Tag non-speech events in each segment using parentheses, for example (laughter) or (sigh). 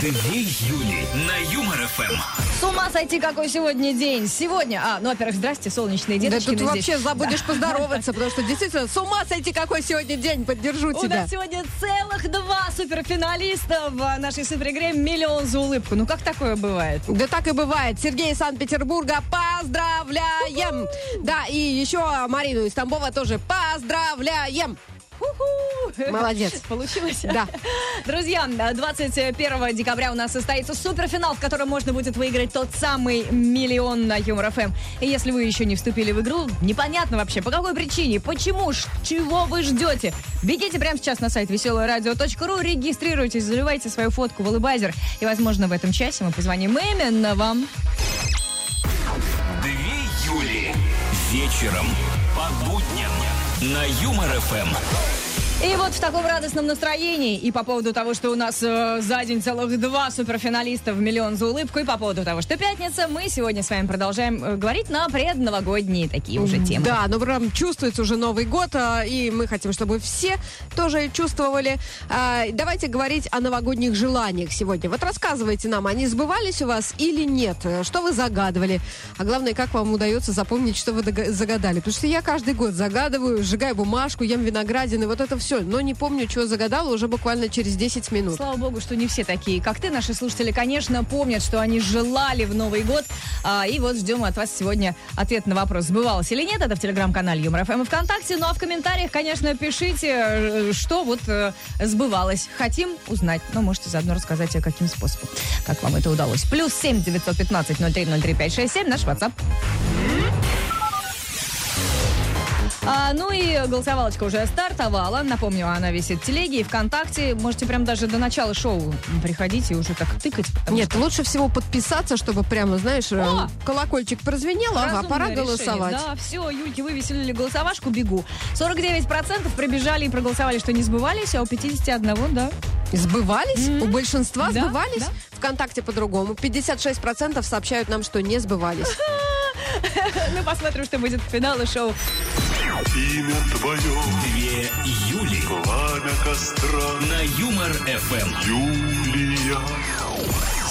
Две Юли на Юмор ФМ. С ума сойти, какой сегодня день. Сегодня, а, ну, во-первых, здрасте, солнечные Да деточки. тут вообще забудешь поздороваться, потому что действительно с ума сойти, какой сегодня день, поддержу У тебя. нас сегодня целых два суперфиналиста в нашей суперигре «Миллион за улыбку». Ну, как такое бывает? Да так и бывает. Сергей из Санкт-Петербурга, поздравляем! Да, и еще Марину из Тамбова тоже поздравляем! Молодец. (laughs) Получилось? Да. Друзья, 21 декабря у нас состоится суперфинал, в котором можно будет выиграть тот самый миллион на Юмор ФМ. И если вы еще не вступили в игру, непонятно вообще, по какой причине, почему, чего вы ждете. Бегите прямо сейчас на сайт веселорадио.ру, регистрируйтесь, заливайте свою фотку в улыбайзер. И, возможно, в этом часе мы позвоним именно вам. Две Юли. Вечером по будням на Юмор ФМ. И вот в таком радостном настроении и по поводу того, что у нас э, за день целых два суперфиналиста в миллион за улыбку, и по поводу того, что пятница, мы сегодня с вами продолжаем э, говорить на предновогодние такие уже темы. Да, ну прям чувствуется уже Новый год, а, и мы хотим, чтобы все тоже чувствовали. А, Давайте говорить о новогодних желаниях сегодня. Вот рассказывайте нам, они сбывались у вас или нет? Что вы загадывали? А главное, как вам удается запомнить, что вы загадали? Потому что я каждый год загадываю, сжигаю бумажку, ем виноградины, вот это все. Но не помню, чего загадала уже буквально через 10 минут. Слава богу, что не все такие, как ты. Наши слушатели, конечно, помнят, что они желали в Новый год. А, и вот ждем от вас сегодня ответ на вопрос, сбывалось или нет. Это в телеграм-канале Юмор ФМ и ВКонтакте. Ну а в комментариях, конечно, пишите, э, что вот э, сбывалось. Хотим узнать. Но можете заодно рассказать, э, каким способом. Как вам это удалось. Плюс семь девятьсот пятнадцать ноль три ноль три пять шесть семь наш WhatsApp. А, ну и голосовалочка уже стартовала. Напомню, она висит в телеге и ВКонтакте. Можете прям даже до начала шоу приходить и уже так тыкать. Нет, лучше всего подписаться, чтобы прямо, знаешь, э, О! колокольчик прозвенел, ага, пора решение. голосовать. Да, все, Юльки, вывесили голосовашку, бегу. 49% прибежали и проголосовали, что не сбывались, а у 51, да. Сбывались? У большинства Да, сбывались? да. Вконтакте по-другому. 56% сообщают нам, что не сбывались. (laughs) Ну, посмотрим, что будет в финале шоу. Имя твое, Две Юли пламя костра, на Юмор ФМ. Юлия.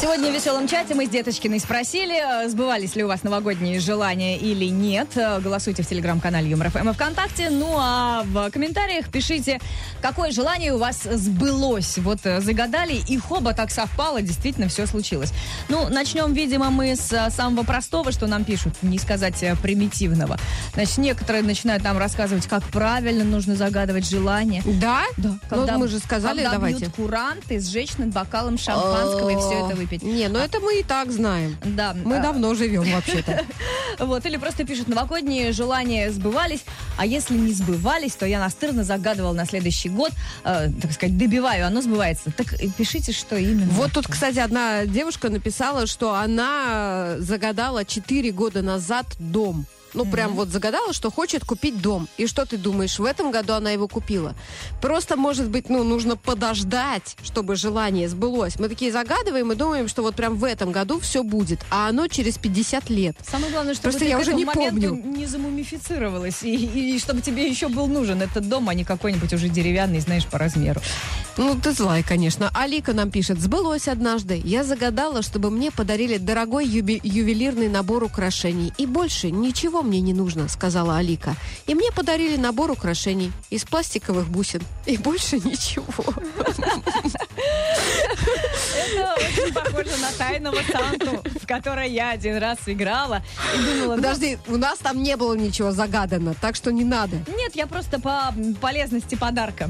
Сегодня в веселом чате мы с Деточкиной спросили, э, сбывались ли у вас новогодние желания или нет. Э, Голосуйте в телеграм-канале Юмор ФМ и ВКонтакте. Ну а в комментариях пишите, какое желание у вас сбылось. Вот э, загадали, и хоба так совпало, действительно все случилось. Ну, начнем, видимо, мы с самого простого, что нам пишут, не сказать примитивного. Значит, некоторые начинают нам рассказывать, как правильно нужно загадывать желание. Да? Да. Ну, мы же сказали, когда давайте. бьют куранты, сжечь над бокалом шампанского и все это выпить. Не, ну это мы и так знаем. Да. Мы а, давно живем вообще-то. (laughs) Вот, или просто пишут, новогодние желания сбывались, а если не сбывались, то я настырно загадывал на следующий год, э, так сказать, добиваю, оно сбывается. Так э, пишите, что именно. Вот тут, кстати, одна девушка написала, что она загадала 4 года назад дом. Ну, прям вот загадала, что хочет купить дом. И что ты думаешь, в этом году она его купила? Просто, может быть, ну, нужно подождать, чтобы желание сбылось. Мы такие загадываем и думаем, что вот прям в этом году все будет. А оно через 50 лет. Самое главное, чтобы Просто ты я к уже не помню. не замумифицировалась. И, и чтобы тебе еще был нужен этот дом, а не какой-нибудь уже деревянный, знаешь, по размеру. Ну, ты злая, конечно. Алика нам пишет. Сбылось однажды. Я загадала, чтобы мне подарили дорогой юби- ювелирный набор украшений. И больше ничего мне не нужно, сказала Алика. И мне подарили набор украшений из пластиковых бусин. И больше ничего. Это очень похоже на тайного Санту, в которой я один раз играла и думала, ну, Подожди, у нас там не было ничего загадано, так что не надо. Нет, я просто по полезности подарка.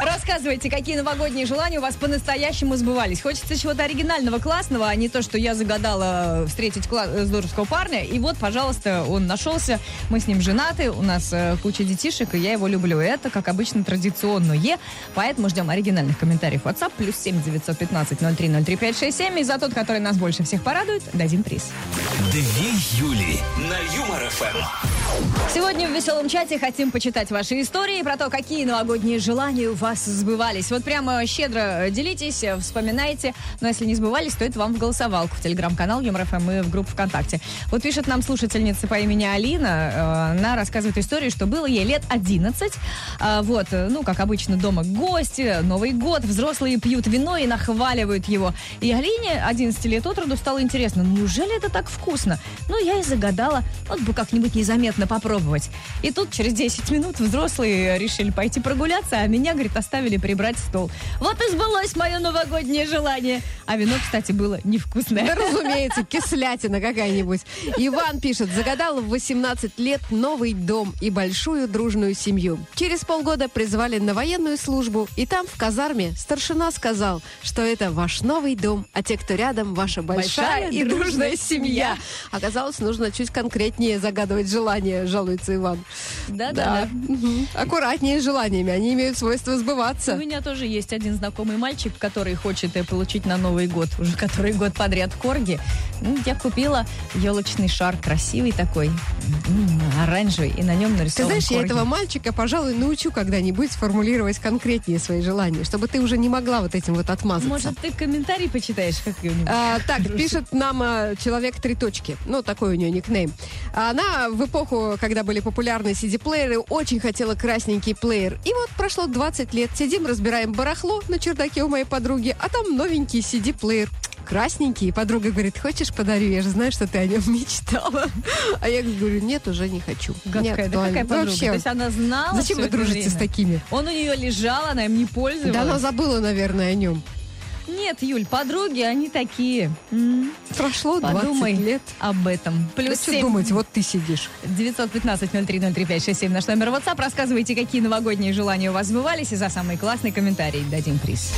Рассказывайте, какие новогодние желания у вас по-настоящему сбывались. Хочется чего-то оригинального, классного, а не то, что я загадала встретить кла- здоровского парня. И вот, пожалуйста, он нашелся. Мы с ним женаты, у нас э, куча детишек, и я его люблю. Это, как обычно, традиционное. Поэтому ждем оригинальных комментариев WhatsApp. Плюс 7 915 03 03 567. И за тот, который нас больше всех порадует, дадим приз. Две Юли на Юмор ФМ. Сегодня в веселом чате хотим почитать ваши истории про то, какие новогодние желания у вас сбывались. Вот прямо щедро делитесь, вспоминайте. Но если не сбывались, то это вам в голосовалку в телеграм-канал ЮморФМ и в группу ВКонтакте. Вот пишет нам слушательница по имени Алина. э, Она рассказывает историю, что было ей лет 11. А, Вот, э, ну, как обычно, дома гости, Новый год, взрослые пьют вино и нахваливают его. И Алине, 11 лет от роду, стало интересно, «Ну, неужели это так вкусно? Ну, я и загадала, вот бы как-нибудь незаметно попробовать. И тут через 10 минут взрослые решили пойти прогуляться, а меня, говорит, оставили прибрать стол. Вот и сбылось мое новогоднее желание. А вино, кстати, было невкусное. Да, разумеется, кислятина какая-нибудь. Иван пишет, загадал в 18 лет новый дом и большую дружную семью. Через полгода призвали на военную службу, и там, в казарме, старшина сказал, что это ваш новый дом, а те, кто рядом, ваша большая, Большая и дружная семья. семья. Оказалось, нужно чуть конкретнее загадывать желания, жалуется Иван. Да-да. Мгм. Аккуратнее с желаниями, они имеют свойство У сбываться. меня тоже есть один знакомый мальчик, который хочет э, получить на Новый год, уже который год подряд корги. Ну, я купила елочный шар, красивый такой, оранжевый, и на нем Ты нарисован знаешь, я корги. этого мальчика, пожалуй, научу когда-нибудь сформулировать конкретнее свои желания, чтобы ты уже не могла вот этим вот отмазаться. Может, ты комментарий почитаешь какой-нибудь? А, так, пишет нам а, человек три точки. Ну, такой у нее никнейм. Она в эпоху, когда были популярны CD-плееры, очень хотела красненький плеер. И вот прошло 20 лет. Сидим, разбираем барахло на чердаке у моей подруги, а там новенький CD-плеер. Красненький. И подруга говорит, хочешь подарю? Я же знаю, что ты о нем (laughs) мечтала. А я говорю, нет, уже не хочу. Не Гадкая, да какая подруга? Вообще, То есть она знала Зачем вы дружите с время? такими? Он у нее лежал, она им не пользовалась. Да она забыла, наверное, о нем. Нет, Юль, подруги, они такие. М, Прошло 20 Подумай лет. об этом. Да Плюс что семь думать, вот ты сидишь. 915-0303-567 наш номер WhatsApp. Рассказывайте, какие новогодние желания у вас сбывались, и за самый классный комментарий дадим приз.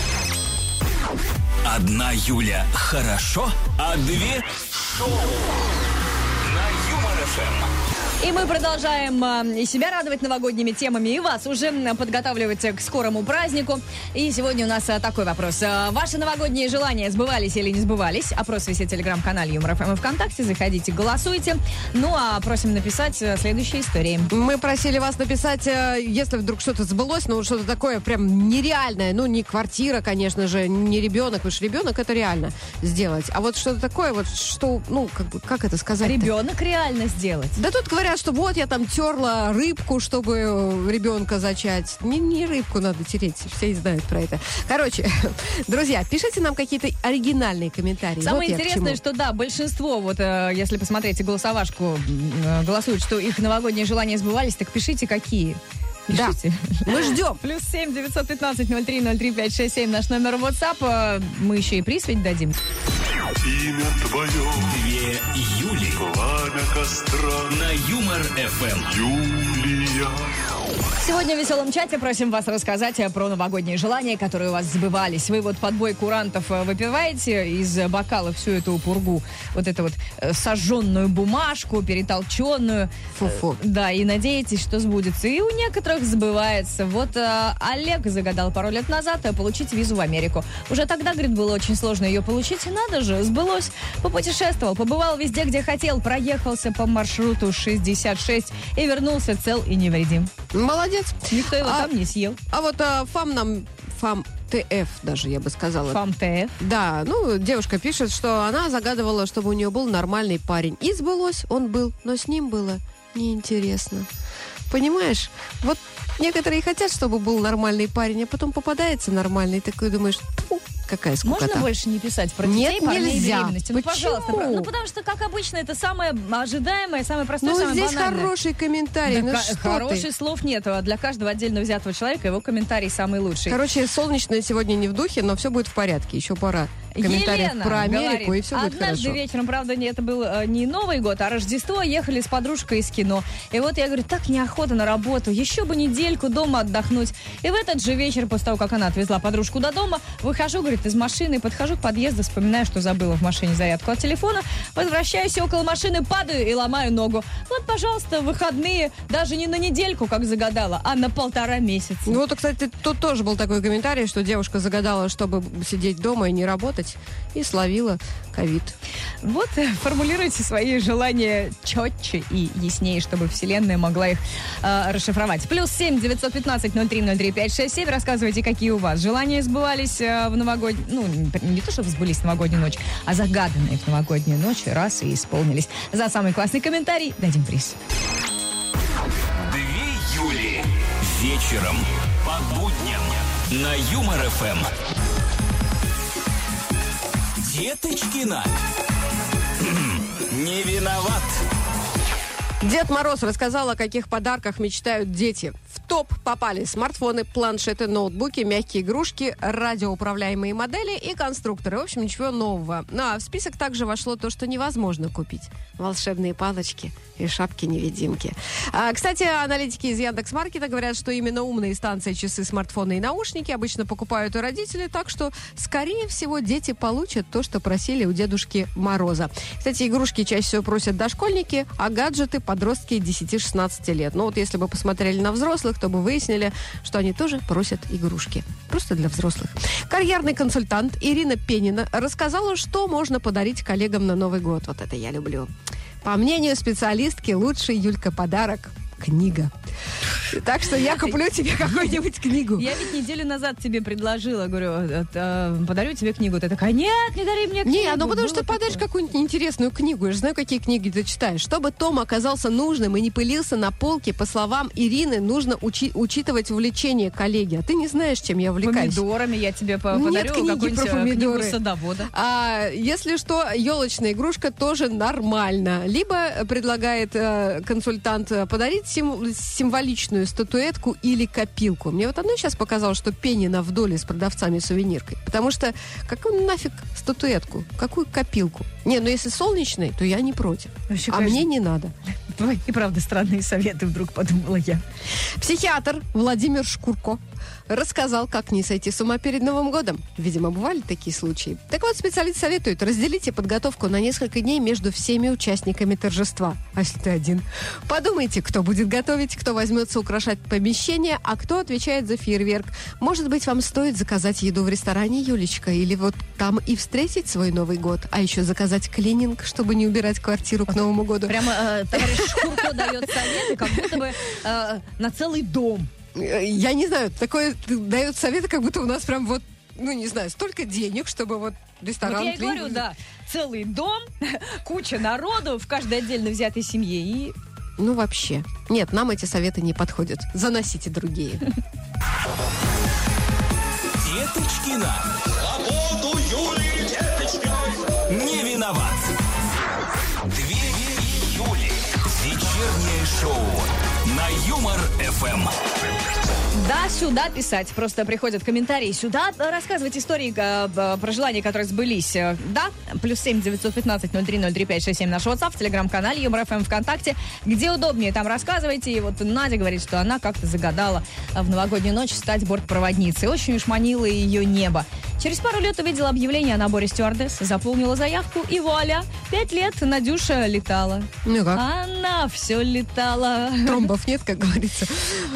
Одна Юля хорошо, а две шоу. На Юмор ФМ. И мы продолжаем э, и себя радовать новогодними темами, и вас уже подготавливать к скорому празднику. И сегодня у нас э, такой вопрос. Э, Ваши новогодние желания сбывались или не сбывались? Опрос висит в телеграм-канале Юмор ФМ и ВКонтакте. Заходите, голосуйте. Ну, а просим написать э, следующие истории. Мы просили вас написать, э, если вдруг что-то сбылось, ну что-то такое прям нереальное. Ну, не квартира, конечно же, не ребенок, потому что ребенок это реально сделать. А вот что-то такое, вот что, ну, как, бы, как это сказать? Ребенок реально сделать. Да тут говорят, что вот я там терла рыбку, чтобы э, ребенка зачать. Не, не рыбку надо тереть, все знают про это. Короче, (laughs) друзья, пишите нам какие-то оригинальные комментарии. Самое Вот интересное, что да, большинство, вот э, если посмотрите голосовашку, э, голосуют, что их новогодние желания сбывались, так пишите, какие. Да. Пишите. Мы ждем. Плюс семь девятьсот пятнадцать ноль три ноль три пять шесть семь наш номер WhatsApp. Мы еще и приз ведь дадим. Имя твое, Две Юли. пламя костра, На Юмор ФМ. Юлия. Сегодня в веселом чате просим вас рассказать э, про новогодние желания, которые у вас сбывались. Вы вот под бой курантов э, выпиваете из бокала всю эту пургу, вот эту вот э, сожженную бумажку, перетолченную. Фу-фу. Да, и надеетесь, что сбудется. И у некоторых сбывается. Вот э, Олег загадал пару лет назад э, получить визу в Америку. Уже тогда, говорит, было очень сложно ее получить. И надо же, сбылось. Попутешествовал, побывал везде, где хотел, проехался по маршруту 66 и вернулся цел и невредим. Молодец. Никто его А- там не съел. А вот а, фам нам, фам ТФ даже, я бы сказала. Фам ТФ. Да, ну, девушка пишет, что она загадывала, чтобы у нее был нормальный парень. И сбылось, он был, но с ним было неинтересно. Понимаешь? Вот некоторые хотят, чтобы был нормальный парень, а потом попадается нормальный, и такой думаешь, «Тьфу, какая скукота. Можно больше не писать про Нет, детей, и нельзя. беременности? Ну, Почему? пожалуйста. про- Ну, потому что, как обычно, это самое ожидаемое, самое простое, Ну, самое здесь банальное. хороший комментарий, Да ну что хороших ты? слов нет. а Для каждого отдельно взятого человека его комментарий самый лучший. Короче, солнечное сегодня не в духе, но все будет в порядке. Еще пора комментариев Елена про Америку, говорит, и все будет Однажды хорошо. вечером, правда, не, это был э, не Новый год, а Рождество, ехали с подружкой из кино. И вот я говорю, так неохота на работу, еще бы недельку дома отдохнуть. И в этот же вечер, после того, как она отвезла подружку до дома, выхожу, говорит, из машины, подхожу к подъезду, вспоминаю, что забыла в машине зарядку от телефона, возвращаюсь около машины, падаю и ломаю ногу. Вот, пожалуйста, выходные даже не на недельку, как загадала, а на полтора месяца. Ну вот, кстати, тут тоже был такой комментарий, что девушка загадала, чтобы сидеть дома и не работать. Работать и словила ковид. Вот э, формулируйте свои желания четче и яснее, чтобы Вселенная могла их э, расшифровать. Плюс семь девятьсот пятнадцать ноль три ноль три пять шесть семь. Рассказывайте, какие у вас желания сбывались э, в новогоднюю... Ну, не- то, чтобы сбылись в новогоднюю ночь, а загаданные в новогоднюю ночь раз и исполнились. За самый классный комментарий дадим приз. Две Юли. Вечером по будням на Юмор ФМ. Деточкина. Не виноват. Дед Мороз рассказал, о каких подарках мечтают дети. В топ попали смартфоны, планшеты, ноутбуки, мягкие игрушки, радиоуправляемые модели и конструкторы. В общем, ничего нового. Ну, а в список также вошло то, что невозможно купить. Волшебные палочки и шапки-невидимки. А, кстати, аналитики из Яндекс.Маркета говорят, что именно умные станции, часы, смартфоны и наушники обычно покупают и родители, так что, скорее всего, дети получат то, что просили у Дедушки Мороза. Кстати, игрушки чаще всего просят дошкольники, а гаджеты подростки 10-16 лет. Ну вот если бы посмотрели на взрослых, то бы выяснили, что они тоже просят игрушки. Просто для взрослых. Карьерный консультант Ирина Пенина рассказала, что можно подарить коллегам на Новый год. Вот это я люблю. По мнению специалистки, лучший Юлька подарок книга. Так что я куплю тебе какую-нибудь книгу. Я ведь неделю назад тебе предложила, говорю, э, подарю тебе книгу. Ты такая, нет, не дари мне книгу. Не, ну потому Было что подаришь какую-нибудь интересную книгу. Я же знаю, какие книги ты читаешь. Чтобы том оказался нужным и не пылился на полке, по словам Ирины, нужно учи- учитывать увлечение коллеги. А ты не знаешь, чем я увлекаюсь. Помидорами я тебе по- Нет подарю книги про э, книгу помидоры. садовода. А если что, елочная игрушка тоже нормально. Либо предлагает э, консультант э, подарить сим- символичную статуэтку или копилку. Мне вот одно сейчас показалось, что Пенина в доле с продавцами сувениркой. Потому что какую нафиг статуэтку? Какую копилку? Не, ну если солнечный, то я не против. Вообще, а конечно. мне не надо. (laughs) Ой, и правда странные советы, вдруг подумала я. Психиатр Владимир Шкурко рассказал, как не сойти с ума перед Новым годом. Видимо, бывали такие случаи. Так вот, специалист советует, разделите подготовку на несколько дней между всеми участниками торжества. А если ты один? Подумайте, кто будет готовить, кто возьмется украшать помещение, а кто отвечает за фейерверк. Может быть, вам стоит заказать еду в ресторане Юлечка или вот там и встретить свой Новый год, а еще заказать клининг, чтобы не убирать квартиру к Новому году. Прямо э, товарищ Шкурко дает советы, как будто бы э, на целый дом. Я не знаю, такое дает советы, как будто у нас прям вот, ну не знаю, столько денег, чтобы вот ресторан... Вот я и говорю, да, целый дом, (laughs) куча народу в каждой отдельно взятой семье. И Ну вообще. Нет, нам эти советы не подходят. Заносите другие. (laughs) Деточкина. Свободу Юлии Деточкиной. Не виноват. Две Юли. Вечернее шоу на Юмор ФМ. Да, сюда писать. Просто приходят комментарии сюда, рассказывать истории э, про желания, которые сбылись. Э, Да, плюс семь девятьсот пятнадцать ноль три ноль три пять шесть семь наш WhatsApp, в телеграм-канале Юмор ФМ ВКонтакте. Где удобнее, там рассказывайте. И вот Надя говорит, что она как-то загадала в новогоднюю ночь стать бортпроводницей. Очень уж манило ее небо. Через пару лет увидела объявление о наборе стюардесс, заполнила заявку, и вуаля, пять лет Надюша летала. Ну как? Она все летала. Тромбов нет, как говорится.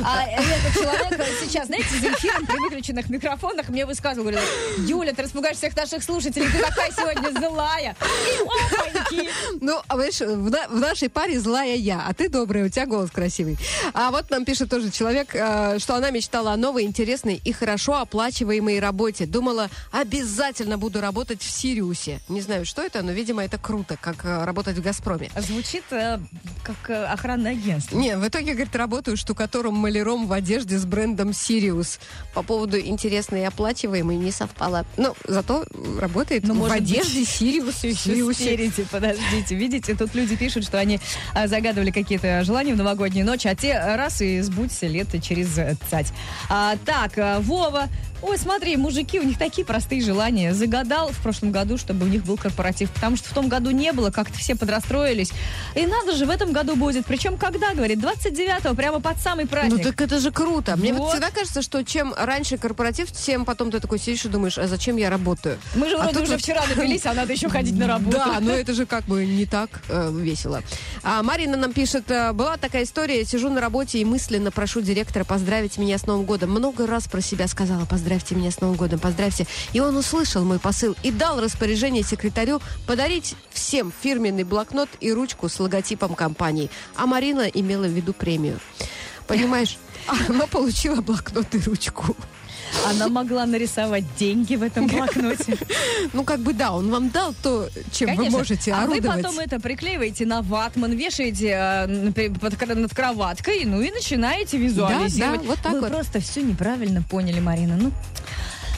А этот человек э, сейчас, знаете, за эфиром при выключенных микрофонах мне высказывал, говорил, Юля, ты распугаешь всех наших слушателей, ты такая сегодня злая. И. Ну, а знаешь, в, на- в нашей паре злая я, а ты добрая, у тебя голос красивый. А вот нам пишет тоже человек, э, что она мечтала о новой, интересной и хорошо оплачиваемой работе. Думала, обязательно буду работать в Сириусе. Не знаю, что это, но, видимо, это круто, как э, работать в «Газпроме». Звучит э, как э, охранное агентство. Не, в итоге, говорит, работаю штукатуром-маляром в одежде с брендом Сириус. По поводу интересной и оплачиваемой не совпало. Ну, зато работает Ну, в может быть, одежде Сириус. Еще Сириусе. спереди, подождите. Видите, тут люди пишут, что они а, загадывали какие-то желания в новогоднюю ночь, а те раз и сбудься лето через э, цать. А, так, Вова. Ой, смотри, мужики, у них такие простые желания. Загадал в прошлом году, чтобы у них был корпоратив, потому что в том году не было, как-то все подрастроились. И надо же, в этом году будет. Причем когда, говорит, 29-го, прямо под самый Ну праздник. так это же круто. Мне вот Вот. всегда кажется, что чем раньше корпоратив, тем потом ты такой сидишь и думаешь, а зачем я работаю? Мы же А вроде уже вот- вчера напились, а надо еще ходить на работу. Да, (laughs) но это же как бы не так э, весело. А Марина нам пишет, э, была такая история, сижу на работе и мысленно прошу директора поздравить меня с Новым годом. Много раз про себя сказала, поздравьте меня с Новым годом, поздравьте. И он услышал мой посыл и дал распоряжение секретарю подарить всем фирменный блокнот и ручку с логотипом компании. А Марина имела в виду премию. Понимаешь? (laughs) Она получила блокнот и ручку. Она могла нарисовать деньги в этом блокноте. (laughs) Ну, как бы да, он вам дал то, чем Конечно. вы можете а орудовать. вы потом это приклеиваете на ватман, вешаете э, под- над кроваткой, ну и начинаете визуализировать. Да, да, вот так Вы вот. просто все неправильно поняли, Марина. Ну,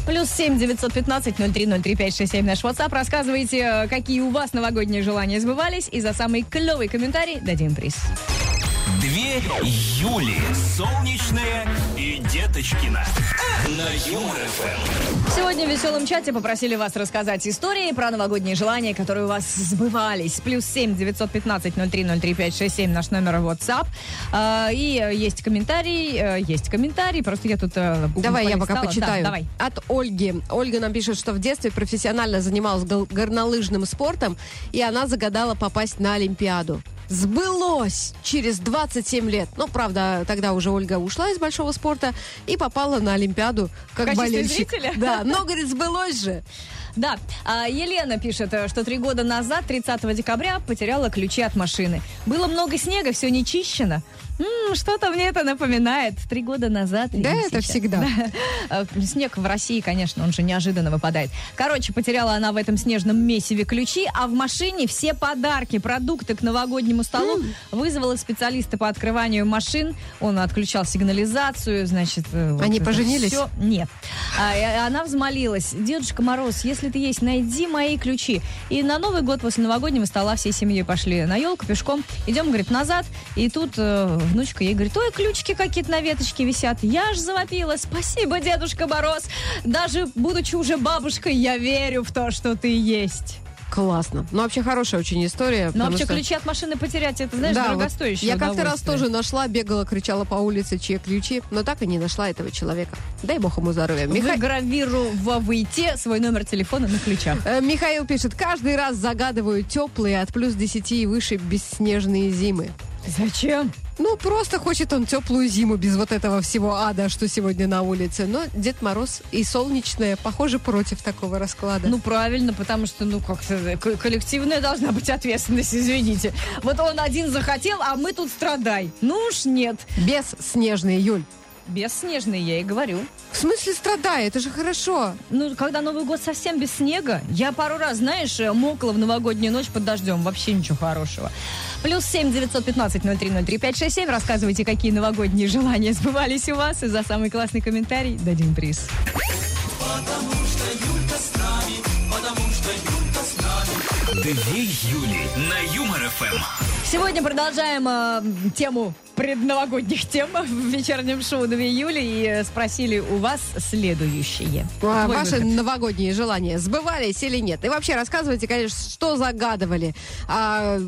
Плюс семь девятьсот пятнадцать ноль три ноль три пять шесть семь наш WhatsApp. Рассказывайте, э, какие у вас новогодние желания сбывались. И за самый клевый комментарий дадим приз. Две Юли. Солнечная и Деточкина. На Юмор ФМ. Сегодня в веселом чате попросили вас рассказать истории про новогодние желания, которые у вас сбывались. Плюс семь девятьсот пятнадцать ноль три ноль три пять шесть семь наш номер WhatsApp. А, И э, есть комментарий, э, есть комментарий. Просто я тут э, Давай я пока почитаю. Да, давай. От Ольги. Ольга нам пишет, что в детстве профессионально занималась горнолыжным спортом, и она загадала попасть на Олимпиаду. Сбылось через 27 лет. Ну, правда, тогда уже Ольга ушла из большого спорта и попала на Олимпиаду как болельщик. зрителя? Да, но, говорит, сбылось же. Да, а, Елена пишет, э, что три года назад, 30 декабря, потеряла ключи от машины. Было много снега, все не чищено. Что-то мне это напоминает. Три года назад. Да, это сейчас. всегда. (laughs) Э, Снег в России, конечно, он же неожиданно выпадает. Короче, потеряла она в этом снежном месиве ключи, а в машине все подарки, продукты к новогоднему столу. Вызвала специалиста по открыванию машин. Он отключал сигнализацию, значит... э, вот Они поженились? всё. Нет. А, она взмолилась. Дедушка Мороз, если ты есть, найди мои ключи. И на Новый год после новогоднего стола всей семьей пошли на елку пешком. Идем, говорит, назад. И тут э, внучка ей говорит, ой, ключики какие-то на веточке висят. Я ж завопила. Спасибо, Дедушка Мороз. Даже будучи уже бабушкой, я верю в то, что ты есть. Классно. Ну, вообще хорошая очень история. Потому вообще что- ключи от машины потерять, это, знаешь, Да, вот дорогостоящее Я как-то раз тоже нашла, бегала, кричала по улице, чьи ключи, но так и не нашла этого человека. Дай бог ему здоровья. Миха- Выгравировывайте свой номер телефона на ключах. Э, Михаил пишет, каждый раз загадываю теплые от плюс 10 и выше бесснежные зимы. Зачем? Ну, просто хочет он теплую зиму без вот этого всего ада, что сегодня на улице. Но Дед Мороз и солнечное, похоже, против такого расклада. Ну, правильно, потому что, ну, как-то э, коллективная должна быть ответственность, извините. Вот он один захотел, а мы тут страдай. Ну уж нет. Бесснежный, Юль. Бесснежный, я и говорю. В смысле страдай? Это же хорошо. Ну, когда Новый год совсем без снега, я пару раз, знаешь, мокла в новогоднюю ночь под дождем. Вообще ничего хорошего. Плюс семь девятьсот пятнадцать ноль три ноль три пять шесть семь. Рассказывайте, какие новогодние желания сбывались у вас. И за самый классный комментарий дадим приз. Две Юли. На Юмор ФМ. Сегодня продолжаем э, тему предновогодних тем (laughs) в вечернем шоу 2 июля и э, спросили у вас следующее. А, Твой Ваши выход. новогодние желания сбывались или нет? И вообще рассказывайте, конечно, что загадывали. А,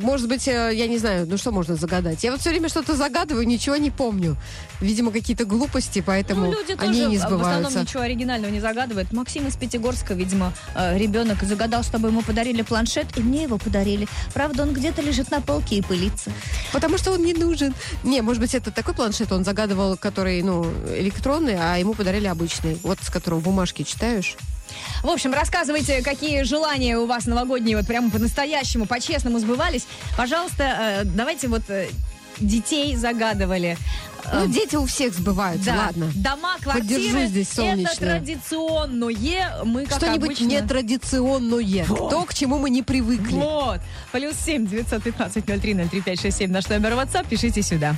может быть, э, я не знаю, ну что можно загадать? Я вот все время что-то загадываю, ничего не помню. Видимо, какие-то глупости, поэтому Ну, люди они тоже не в основном сбываются. ничего оригинального не загадывают. Максим из Пятигорска, видимо, э, ребенок загадал, чтобы ему подарили планшет, и мне его подарили. Правда, он где-то лежит на полке и пылится. Потому что он не нужен. Не, может быть, это такой планшет он загадывал, который, ну, электронный, а ему подарили обычный. Вот с которого бумажки читаешь. В общем, рассказывайте, какие желания у вас новогодние вот прямо по-настоящему, по-честному сбывались. Пожалуйста, э, давайте вот э, детей загадывали. Ну, Э, дети у всех сбываются, Да, ладно. дома, квартиры, Поддержу здесь это солнечное. традиционное. Мы, как Что-нибудь обычно... нетрадиционное. То, к чему мы не привыкли. Вот. Плюс семь девятьсот пятнадцать ноль три ноль три пять шесть семь наш номер WhatsApp. Пишите сюда.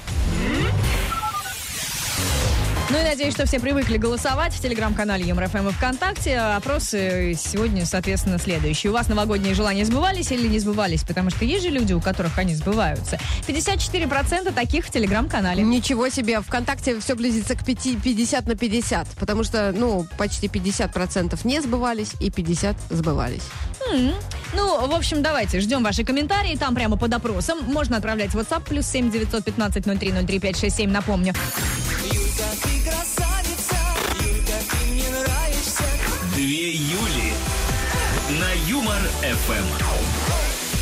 Ну и надеюсь, что все привыкли голосовать в телеграм-канале ЮморФМ и ВКонтакте. Опросы сегодня, соответственно, следующие. У вас новогодние желания сбывались или не сбывались? Потому что есть же люди, у которых они сбываются. 54% таких в телеграм-канале. Ничего себе, ВКонтакте все близится к 5, 50 на 50, потому что, ну, почти 50% не сбывались и 50 сбывались. М. Ну, в общем, давайте, ждем ваши комментарии. Там прямо под опросом. Можно отправлять WhatsApp плюс 7 915 03 03 567. Напомню. Две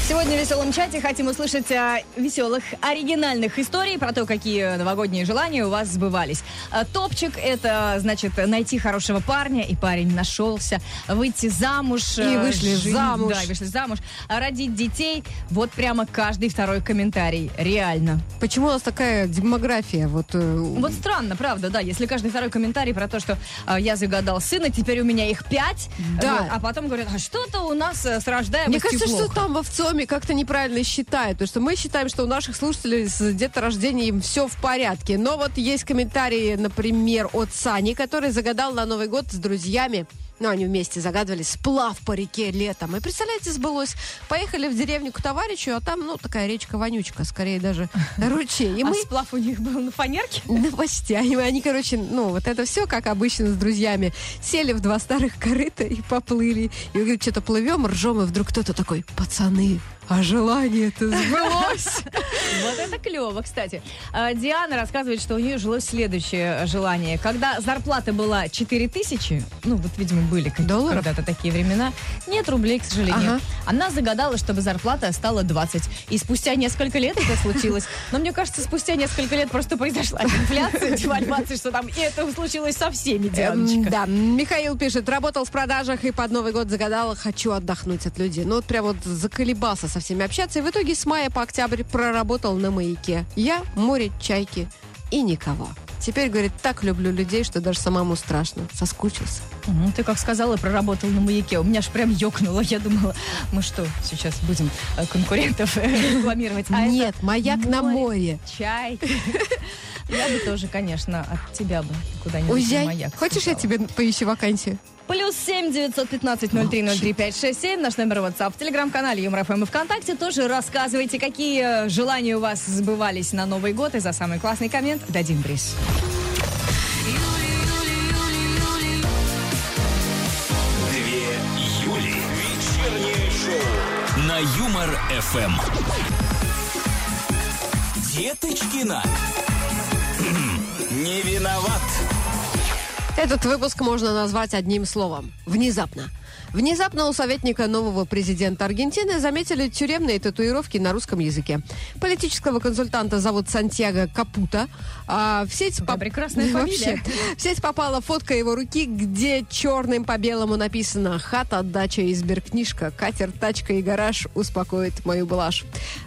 Сегодня в веселом чате хотим услышать о веселых, оригинальных историй про то, какие новогодние желания у вас сбывались. А, Топчик – это, значит, найти хорошего парня, и парень нашелся, выйти замуж. И э, вышли замуж. Да, и вышли замуж. Родить детей – вот прямо каждый второй комментарий. Реально. Почему у нас такая демография? Вот, э, Вот странно, правда, да, если каждый второй комментарий про то, что э, я загадал сына, теперь у меня их пять, Да. вот, а потом говорят, а что-то у нас э, с рождаемостью Мне кажется, плохо». что там в ВЦИОМе как-то неправильно считают. Потому что мы считаем, что у наших слушателей с деторождением все в порядке. Но вот есть комментарии, например, от Сани, который загадал на Новый год с друзьями. Ну, они вместе загадывали сплав по реке летом. И, представляете, сбылось. Поехали в деревню к товарищу, а там, ну, такая речка-вонючка, скорее даже (laughs) ручей. И А мы... сплав у них был на фанерке? (laughs) Ну, почти. Они, они, короче, ну, вот это все, как обычно, с друзьями. Сели в два старых корыта и поплыли. И, говорит, что-то плывем, ржем, и вдруг кто-то такой, пацаны, а желание-то сбылось. (laughs) Вот это клево, кстати. А, Диана рассказывает, что у нее жилось следующее желание. Когда зарплата была 4 тысячи, ну вот, видимо, были когда-то такие времена, нет рублей, к сожалению. Ага. Она загадала, чтобы зарплата стала 20. И спустя несколько лет это случилось. Но мне кажется, спустя несколько лет просто произошла инфляция, девальвация, что там, и это случилось со всеми, Эм, Дианочка. Да, Михаил пишет, работал в продажах и под Новый год загадал, хочу отдохнуть от людей. Ну вот прям вот заколебался со всеми общаться. И в итоге с мая по октябрь проработал на маяке. Я, море, чайки и никого. Теперь, говорит, так люблю людей, что даже самому страшно. Соскучился. Мгм, Ты как сказала, проработал на маяке. У меня аж прям ёкнуло. Я думала, мы что, сейчас будем э, конкурентов э, (laughs) рекламировать? А Нет, маяк на море. море. чай. Я бы тоже, конечно, от тебя бы куда-нибудь Уезжай. маяк. Хочешь, я тебе поищу вакансию? Плюс семь девятьсот пятнадцать ноль три ноль три пять шесть семь. Наш номер WhatsApp в Телеграм-канале Юмор ФМ и ВКонтакте. Тоже рассказывайте, какие э, желания у вас сбывались на Новый год. И за самый классный коммент дадим приз. Юли. Вечернее шоу на Юмор ФМ. Деточкина. (clears throat) Не виноват. Этот выпуск можно назвать одним словом. Внезапно. Внезапно у советника нового президента Аргентины заметили тюремные татуировки на русском языке. Политического консультанта зовут Сантьяго Капута. А в сеть Какая прекрасная (laughs) фамилия. Вообще, в сеть попала фотка его руки, где черным по белому написано «Хата, дача и сберкнижка, катер, тачка и гараж успокоит мою блажь».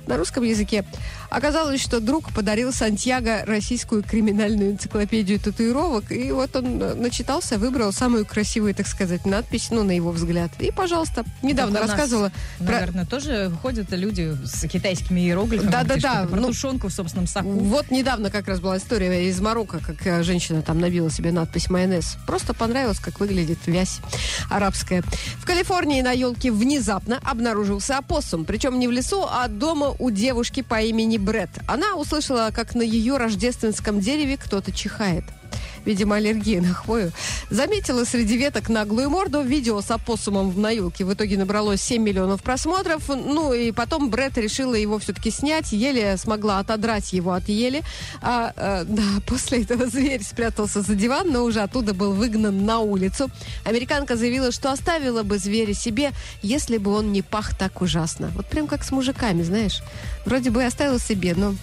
На русском языке оказалось, что друг подарил Сантьяго российскую криминальную энциклопедию татуировок, и вот он э, начитался, выбрал самую красивую, так сказать, надпись, ну, на его взгляд. И, пожалуйста, недавно Так у нас, рассказывала про... Наверное, тоже ходят люди с китайскими иероглифами. Где что-то Про ну, тушенку в собственном соку. Вот недавно как раз была история из Марокко, как э, женщина там набила себе надпись майонез. Просто понравилось, как выглядит вязь арабская. В Калифорнии на елке внезапно обнаружился опоссум. Причем не в лесу, а дома у девушки по имени Бред. Она услышала, как на ее рождественском дереве кто-то чихает. Видимо, аллергия на хвою. Заметила среди веток наглую морду. Видео с опоссумом в наилке в итоге набралось 7 миллионов просмотров. Ну и потом Брэд решила его все-таки снять. Еле смогла отодрать его от ели. А, э, да, (laughs) после этого зверь спрятался за диван, но уже оттуда был выгнан на улицу. Американка заявила, что оставила бы зверя себе, если бы он не пах так ужасно. Вот прям как с мужиками, знаешь. Вроде бы оставила себе, но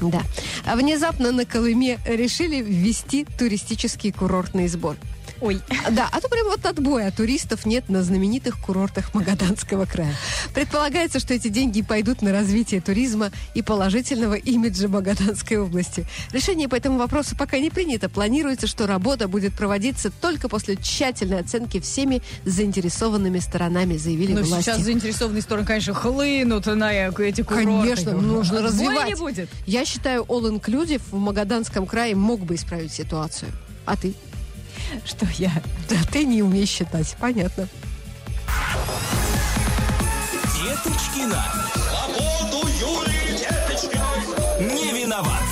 да. А внезапно на Колыме решили ввести туристический курортный сбор. Ой. Да, а то прям вот отбоя туристов нет на знаменитых курортах Магаданского края. Предполагается, что эти деньги пойдут на развитие туризма и положительного имиджа Магаданской области. Решение по этому вопросу пока не принято. Планируется, что работа будет проводиться только после тщательной оценки всеми заинтересованными сторонами, заявили Ну, власти. сейчас заинтересованные стороны, конечно, хлынут на эти курорты. Конечно, нужно развивать. не будет. Я считаю, All Inclusive в Магаданском крае мог бы исправить ситуацию. А ты? (laughs) Что я? Да, ты не умеешь считать, понятно. Деточкина. Свободу Юлии Деточкиной. Не виноват.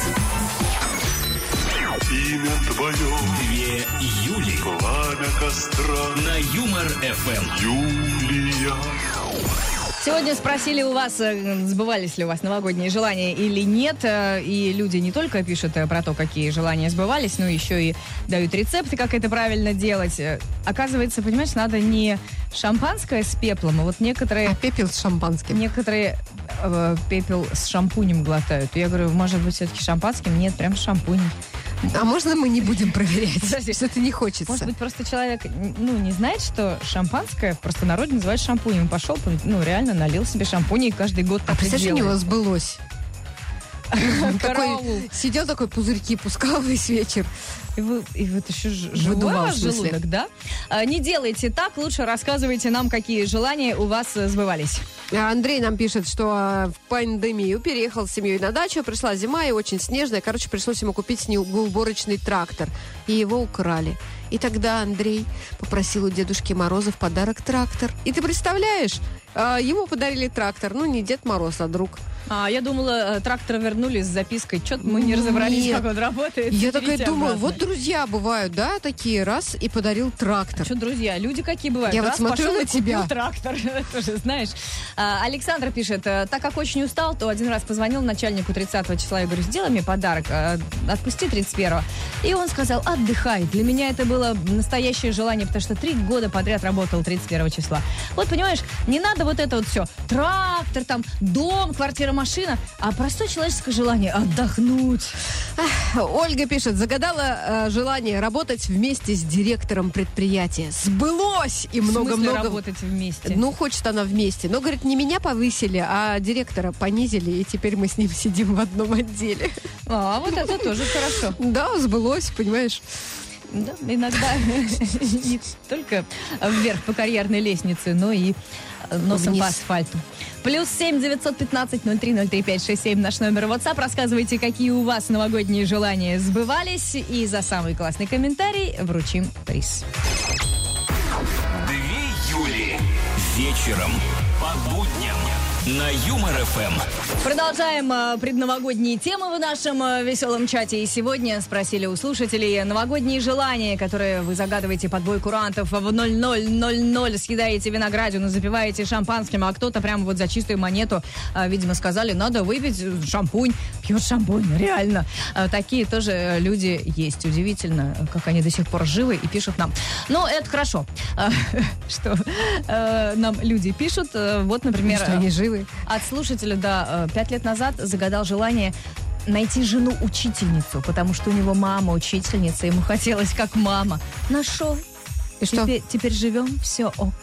Имя твое, Две Юли. пламя костра, На Юмор ФМ. Юлия. Сегодня спросили у вас, э, сбывались ли у вас новогодние желания или нет. Э, И люди не только пишут э, про то, какие желания сбывались, но еще и дают рецепты, как это правильно делать. Оказывается, понимаешь, надо не шампанское с пеплом, а вот некоторые А пепел с шампанским. Некоторые э, пепел с шампунем глотают. Я говорю, может быть, все-таки шампанским? Нет, прям с шампунем. А можно мы не будем проверять? Подожди. Что-то не хочется. Может быть, просто человек, ну, не знает, что шампанское в простонародье называют шампунем. Пошел, ну, реально налил себе шампунь и каждый год А так и представляешь, у него сбылось. Такой, сидел такой пузырьки, пускал весь вечер. И, вы, и вот еще живой Выдувал, ваш желудок, да? А, не делайте так, лучше рассказывайте нам, какие желания у вас э, сбывались. А Андрей нам пишет, что э, в пандемию переехал с семьей на дачу, пришла зима и очень снежная. Короче, пришлось ему купить снегоуборочный трактор. И его украли. И тогда Андрей попросил у Дедушки Мороза в подарок трактор. И ты представляешь, а, ему подарили трактор. Ну, не Дед Мороз, а друг. А, я думала, э, трактор вернули с запиской. Что-то мы не разобрались, Нет. как он работает. Я такая думаю, обратно. вот друзья бывают, да, такие раз, и подарил трактор. Что, друзья, люди какие бывают? Я вот Раз смотрю пошел на тебя. трактор, (laughs) тоже знаешь. А, Александр пишет, э, так как очень устал, то один раз позвонил начальнику 30 числа и говорю, сделай мне подарок, э, отпусти 31 И он сказал, отдыхай. Для меня это было настоящее желание, потому что три года подряд работал 31 числа. Вот, понимаешь, не надо вот это вот все. Трактор, там, дом, квартира, машина, а простое человеческое желание отдохнуть. Ольга пишет, загадала э, желание работать вместе с директором предприятия. Сбылось! И много-много... работать вместе? Ну, хочет она вместе. Но, говорит, не меня повысили, а директора понизили, и теперь мы с ним сидим в одном отделе. А, вот это тоже хорошо. Да, сбылось, понимаешь. Да, иногда (laughs) не только вверх по карьерной лестнице, но и э, носом Вниз. по асфальту. Плюс семь девятьсот пятнадцать ноль три ноль три пять шесть семь наш номер WhatsApp. Рассказывайте, какие у вас новогодние желания сбывались. И за самый классный комментарий вручим приз. Две Юли. Вечером по будням на Юмор ФМ. Продолжаем э, предновогодние темы в нашем э, веселом чате. И сегодня спросили у слушателей новогодние желания, которые вы загадываете под бой курантов в 0000, съедаете виноградину, запиваете шампанским, а кто-то прямо вот за чистую монету, э, видимо, сказали, надо выпить шампунь, пьет шампунь, (laughs) реально. Э, Такие тоже люди есть. Удивительно, как они до сих пор живы и пишут нам. Ну, это хорошо, (laughs) что нам люди пишут. Вот, например... Что они живы. От слушателя, да, э, пять лет назад загадал желание найти жену-учительницу, потому что у него мама учительница, ему хотелось как мама. Нашел. И что? Теперь, теперь живем, все ок.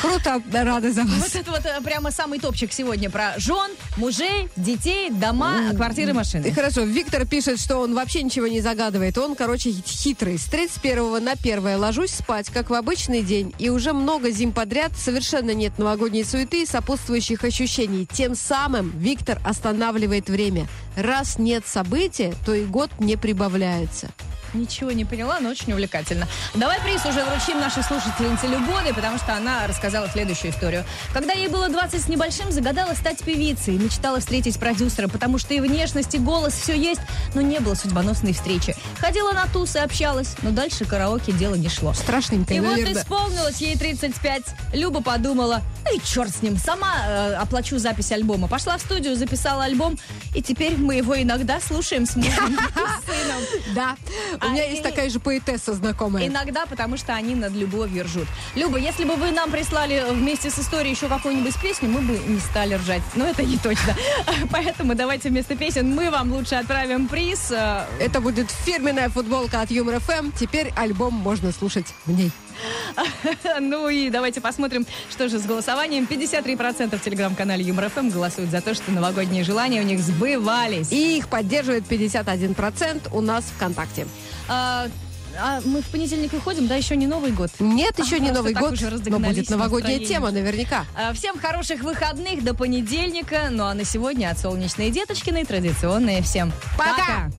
Круто, да, рада за вас. Вот это вот э, прямо самый топчик сегодня про жен, мужей, детей, дома, квартиры, И машины. хорошо, Виктор пишет, что он вообще ничего не загадывает. Он, короче, хитрый. С 31 на 1 ложусь спать, как в обычный день, и уже много зим подряд совершенно нет новогодней суеты и сопутствующих ощущений. Тем самым Виктор останавливает время. Раз нет события, то и год не прибавляется. Ничего не поняла, но очень увлекательно. Давай приз уже вручим нашей слушательнице Любоды, потому что она рассказала следующую историю. Когда ей было 20 с небольшим, загадала стать певицей. Мечтала встретить продюсера, потому что и внешность, и голос, все есть, но не было судьбоносной встречи. Ходила на тусы, общалась, но дальше караоке дело не шло. Страшненько, И вот наверное. исполнилось ей 35. Люба подумала, эй, черт с ним, сама э, оплачу запись альбома. Пошла в студию, записала альбом, и теперь мы его иногда слушаем с мужем и сыном. (laughs) Да, у меня есть и- такая же поэтесса знакомая. Иногда, потому что они над любовью ржут. Люба, если бы вы нам прислали вместе с историей еще какую-нибудь песню, мы бы не стали ржать. Но это не точно. (laughs) Поэтому давайте вместо песен мы вам лучше отправим приз. Э, Это будет фирменная футболка от Юмор ФМ. Теперь альбом можно слушать в ней. (laughs) Ну и давайте посмотрим, что же с голосованием. 53% в телеграм-канале Юмор ФМ голосуют за то, что новогодние желания у них сбывались. И их поддерживает 51% у нас ВКонтакте. А, а мы в понедельник выходим, да, еще не Новый год. Нет, еще А, не Новый год, но будет новогодняя настроение. тема наверняка. А, Всем хороших выходных до понедельника. Ну а на сегодня от солнечной деточкиной традиционные всем Пока!